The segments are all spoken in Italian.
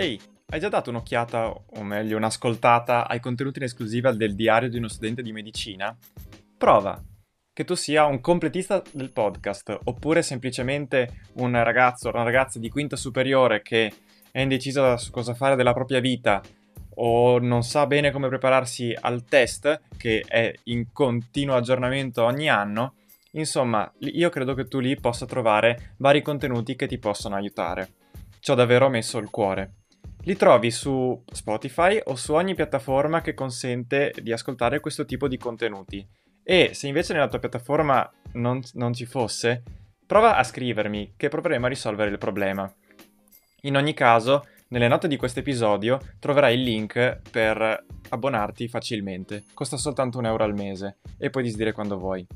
Ehi, hai già dato un'occhiata, o meglio un'ascoltata, ai contenuti in esclusiva del diario di uno studente di medicina? Prova! Che tu sia un completista del podcast, oppure semplicemente un ragazzo o una ragazza di quinta superiore che è indeciso su cosa fare della propria vita o non sa bene come prepararsi al test, che è in continuo aggiornamento ogni anno, insomma, io credo che tu lì possa trovare vari contenuti che ti possono aiutare. Ci ho davvero messo il cuore. Li trovi su Spotify o su ogni piattaforma che consente di ascoltare questo tipo di contenuti. E se invece nella tua piattaforma non, non ci fosse, prova a scrivermi che proveremo a risolvere il problema. In ogni caso, nelle note di questo episodio troverai il link per abbonarti facilmente. Costa soltanto un euro al mese e puoi disdire quando vuoi.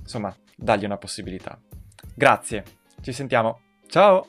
Insomma, dagli una possibilità. Grazie, ci sentiamo. Ciao!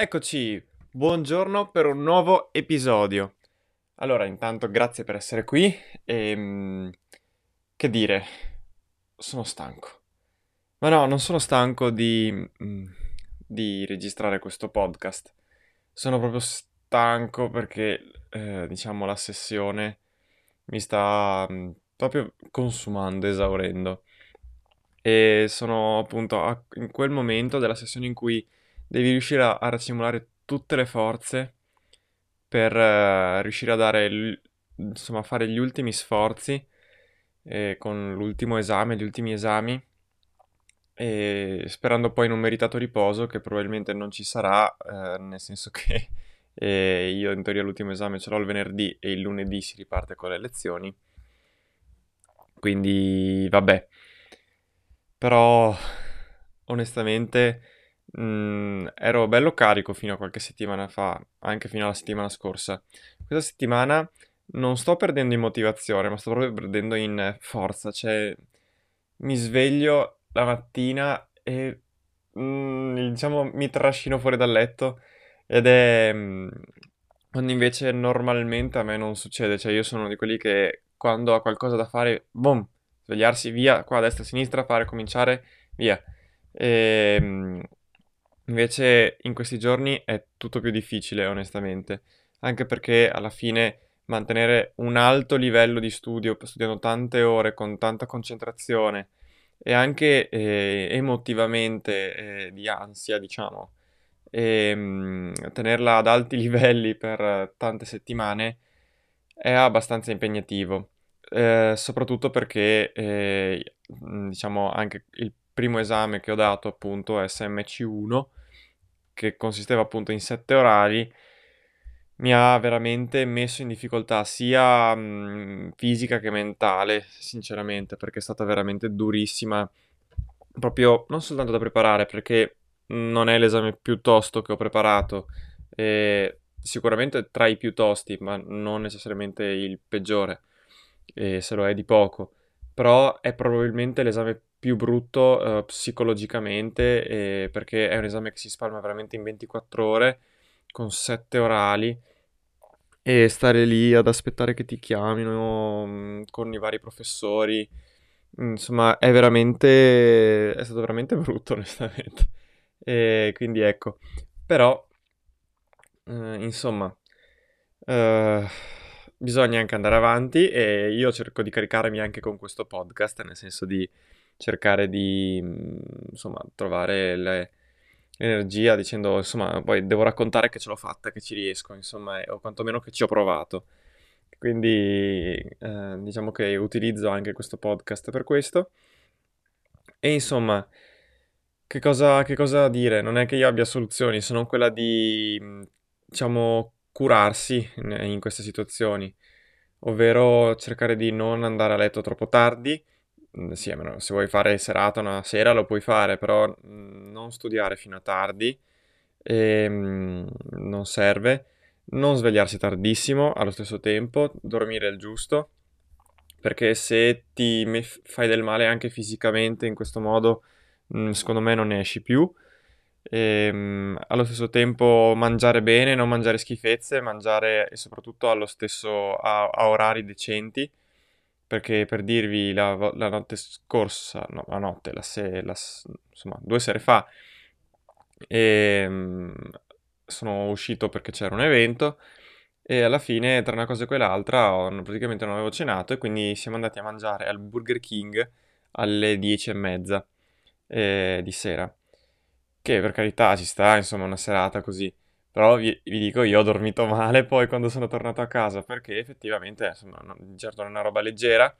Eccoci, buongiorno per un nuovo episodio. Allora, intanto grazie per essere qui e... Ehm, che dire, sono stanco. Ma no, non sono stanco di, mm, di registrare questo podcast. Sono proprio stanco perché, eh, diciamo, la sessione mi sta mm, proprio consumando, esaurendo. E sono appunto in quel momento della sessione in cui devi riuscire a, a racimolare tutte le forze per uh, riuscire a dare, l- insomma, fare gli ultimi sforzi eh, con l'ultimo esame, gli ultimi esami, e sperando poi in un meritato riposo che probabilmente non ci sarà, eh, nel senso che eh, io in teoria l'ultimo esame ce l'ho il venerdì e il lunedì si riparte con le lezioni. Quindi vabbè. Però onestamente Mm, ero bello carico fino a qualche settimana fa, anche fino alla settimana scorsa. Questa settimana non sto perdendo in motivazione, ma sto proprio perdendo in forza. Cioè, mi sveglio la mattina e mm, diciamo mi trascino fuori dal letto ed è mm, quando invece normalmente a me non succede. Cioè, io sono di quelli che quando ha qualcosa da fare, boom, svegliarsi via, qua a destra a sinistra, fare, cominciare, via. E, mm, Invece in questi giorni è tutto più difficile, onestamente, anche perché alla fine mantenere un alto livello di studio, studiando tante ore con tanta concentrazione e anche eh, emotivamente eh, di ansia, diciamo, e mh, mm, tenerla ad alti livelli per tante settimane è abbastanza impegnativo, eh, soprattutto perché, eh, diciamo, anche il primo esame che ho dato, appunto, SMC1, che consisteva appunto in sette orari, mi ha veramente messo in difficoltà sia mh, fisica che mentale, sinceramente, perché è stata veramente durissima, proprio non soltanto da preparare, perché non è l'esame più tosto che ho preparato, e sicuramente tra i più tosti, ma non necessariamente il peggiore, e se lo è di poco, però è probabilmente l'esame più brutto uh, psicologicamente eh, perché è un esame che si spalma veramente in 24 ore con 7 orali e stare lì ad aspettare che ti chiamino mh, mm, con i vari professori insomma è veramente è stato veramente brutto onestamente. E quindi ecco. Però uh, insomma uh, bisogna anche andare avanti e io cerco di caricarmi anche con questo podcast nel senso di cercare di mm, insomma trovare le, l'energia dicendo insomma poi devo raccontare che ce l'ho fatta, che ci riesco insomma o quantomeno che ci ho provato quindi eh, diciamo che utilizzo anche questo podcast per questo. E insomma che cosa, che cosa dire? Non è che io abbia soluzioni, se non quella di mm, diciamo curarsi in, in queste situazioni. Ovvero cercare di non andare a letto troppo tardi sì, se vuoi fare serata una sera lo puoi fare, però mm, non studiare fino a tardi, e, non serve, non svegliarsi tardissimo allo stesso tempo, dormire il giusto, perché se ti fai del male anche fisicamente in questo modo, secondo me non ne esci più. E, allo stesso tempo mangiare bene, non mangiare schifezze, mangiare e soprattutto stesso a, a orari decenti perché per dirvi la, la notte scorsa, no, la notte, la se, la, insomma, due sere fa, e, ehm, sono uscito perché c'era un evento e alla fine, tra una cosa e quell'altra, ho, praticamente non avevo cenato e quindi siamo andati a mangiare al Burger King alle dieci e mezza eh, di sera. Che per carità ci sta, insomma, una serata così. Però vi, vi, dico, io ho dormito male poi quando sono tornato a casa perché effettivamente, insomma, non, certo non è una roba leggera.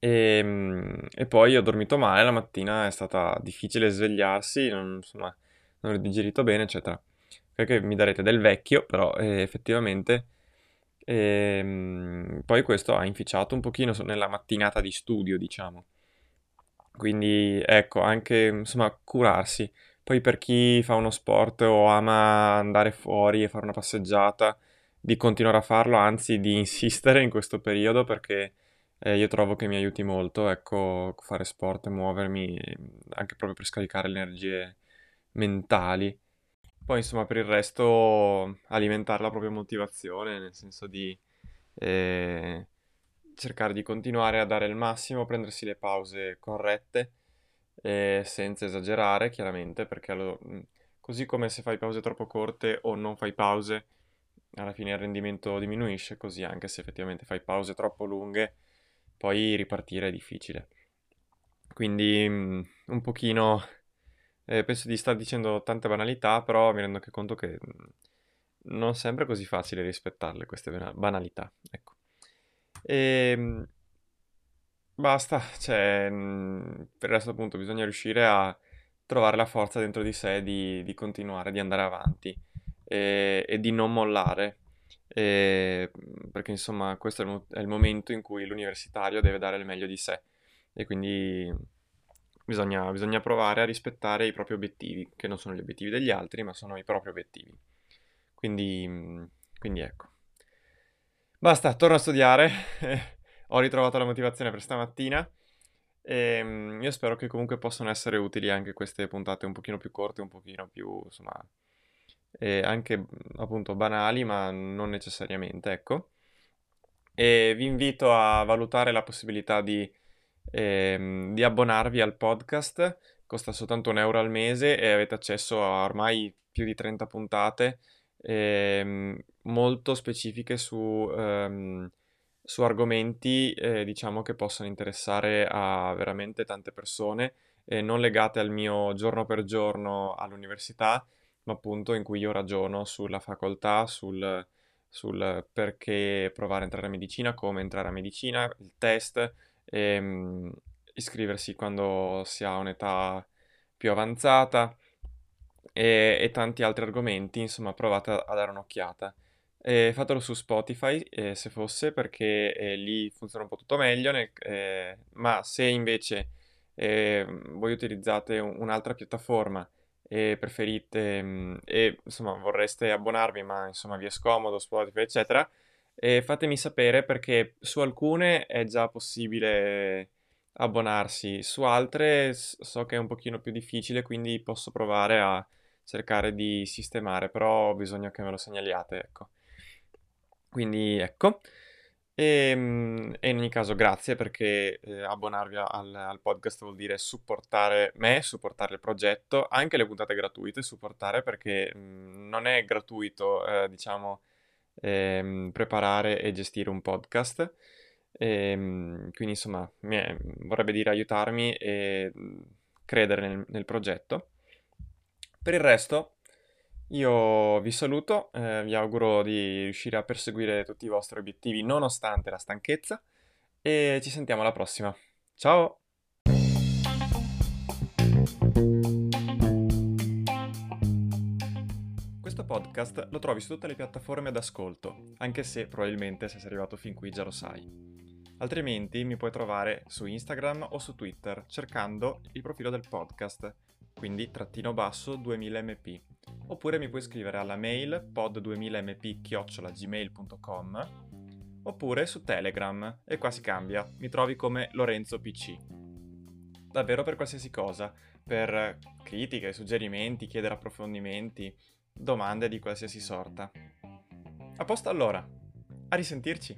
E, ehm, e, poi ho dormito male, la mattina è stata difficile svegliarsi, non, insomma, non ho digerito bene, eccetera. Perché mi darete del vecchio, però eh, effettivamente... E, ehm, poi questo ha inficiato un pochino nella mattinata di studio, diciamo. Quindi ecco, anche insomma curarsi. Poi per chi fa uno sport o ama andare fuori e fare una passeggiata, di continuare a farlo, anzi di insistere in questo periodo perché eh, io trovo che mi aiuti molto, ecco, fare sport muovermi, anche proprio per scaricare le energie mentali. Poi insomma per il resto alimentare la propria motivazione, nel senso di eh, cercare di continuare a dare il massimo, prendersi le pause corrette eh, senza esagerare chiaramente, perché lo, mm, così come se fai pause troppo corte o non fai pause, alla fine il rendimento diminuisce, così anche se effettivamente fai pause troppo lunghe, poi ripartire è difficile. Quindi mm, un pochino, eh, penso di star dicendo tante banalità, però mi rendo anche conto che mm, non sempre è così facile rispettarle queste banalità, ecco. E, ehm, Basta, cioè, mh, per il resto appunto bisogna riuscire a trovare la forza dentro di sé di, di continuare, di andare avanti e, e di non mollare, e, perché insomma questo è il, è il momento in cui l'universitario deve dare il meglio di sé e quindi bisogna, bisogna provare a rispettare i propri obiettivi, che non sono gli obiettivi degli altri, ma sono i propri obiettivi. Quindi, quindi ecco. Basta, torno a studiare. ho ritrovato la motivazione per stamattina. E um, io spero che comunque possano essere utili anche queste puntate un pochino più corte, un pochino più, insomma, anche appunto banali, ma non necessariamente, ecco. E vi invito a valutare la possibilità di, ehm, di abbonarvi al podcast, costa soltanto un euro al mese e avete accesso a ormai più di 30 puntate ehm, molto specifiche su... Ehm, su argomenti, eh, diciamo, che possono interessare a veramente tante persone, eh, non legate al mio giorno per giorno all'università, ma appunto in cui io ragiono sulla facoltà, sul, sul perché provare a entrare a medicina, come entrare a medicina, il test, ehm, iscriversi quando si ha un'età più avanzata e, e tanti altri argomenti, insomma, provate a, a dare un'occhiata. Eh, fatelo su Spotify, eh, se fosse, perché eh, lì funziona un po' tutto meglio, nel, eh, ma se invece ehm, voi utilizzate un, un'altra piattaforma e preferite, mh, mm, e insomma vorreste abbonarvi, ma insomma vi è scomodo, Spotify, eccetera, fatemi sapere perché su alcune è già possibile abbonarsi, su altre so che è un pochino più difficile, quindi posso provare a cercare di sistemare, però bisogna che me lo segnaliate, ecco. Quindi ecco. E, ehm, e, in ogni caso grazie perché eh, abbonarvi al, al, podcast vuol dire supportare me, supportare il progetto, anche le puntate gratuite, supportare perché mh, mm, non è gratuito, eh, diciamo, ehm, preparare e gestire un podcast. E, ehm, quindi insomma è, vorrebbe dire aiutarmi e mm, credere nel, nel progetto. Per il resto io vi saluto, eh, vi auguro di riuscire a perseguire tutti i vostri obiettivi nonostante la stanchezza e ci sentiamo alla prossima. Ciao! Questo podcast lo trovi su tutte le piattaforme d'ascolto, anche se probabilmente se sei arrivato fin qui già lo sai. Altrimenti mi puoi trovare su Instagram o su Twitter cercando il profilo del podcast, quindi trattino basso 2000mp. Oppure mi puoi scrivere alla mail pod2000mp-gmail.com oppure su Telegram e qua si cambia, mi trovi come Lorenzo PC. Davvero per qualsiasi cosa, per critiche, suggerimenti, chiedere approfondimenti, domande di qualsiasi sorta. A posto allora, a risentirci!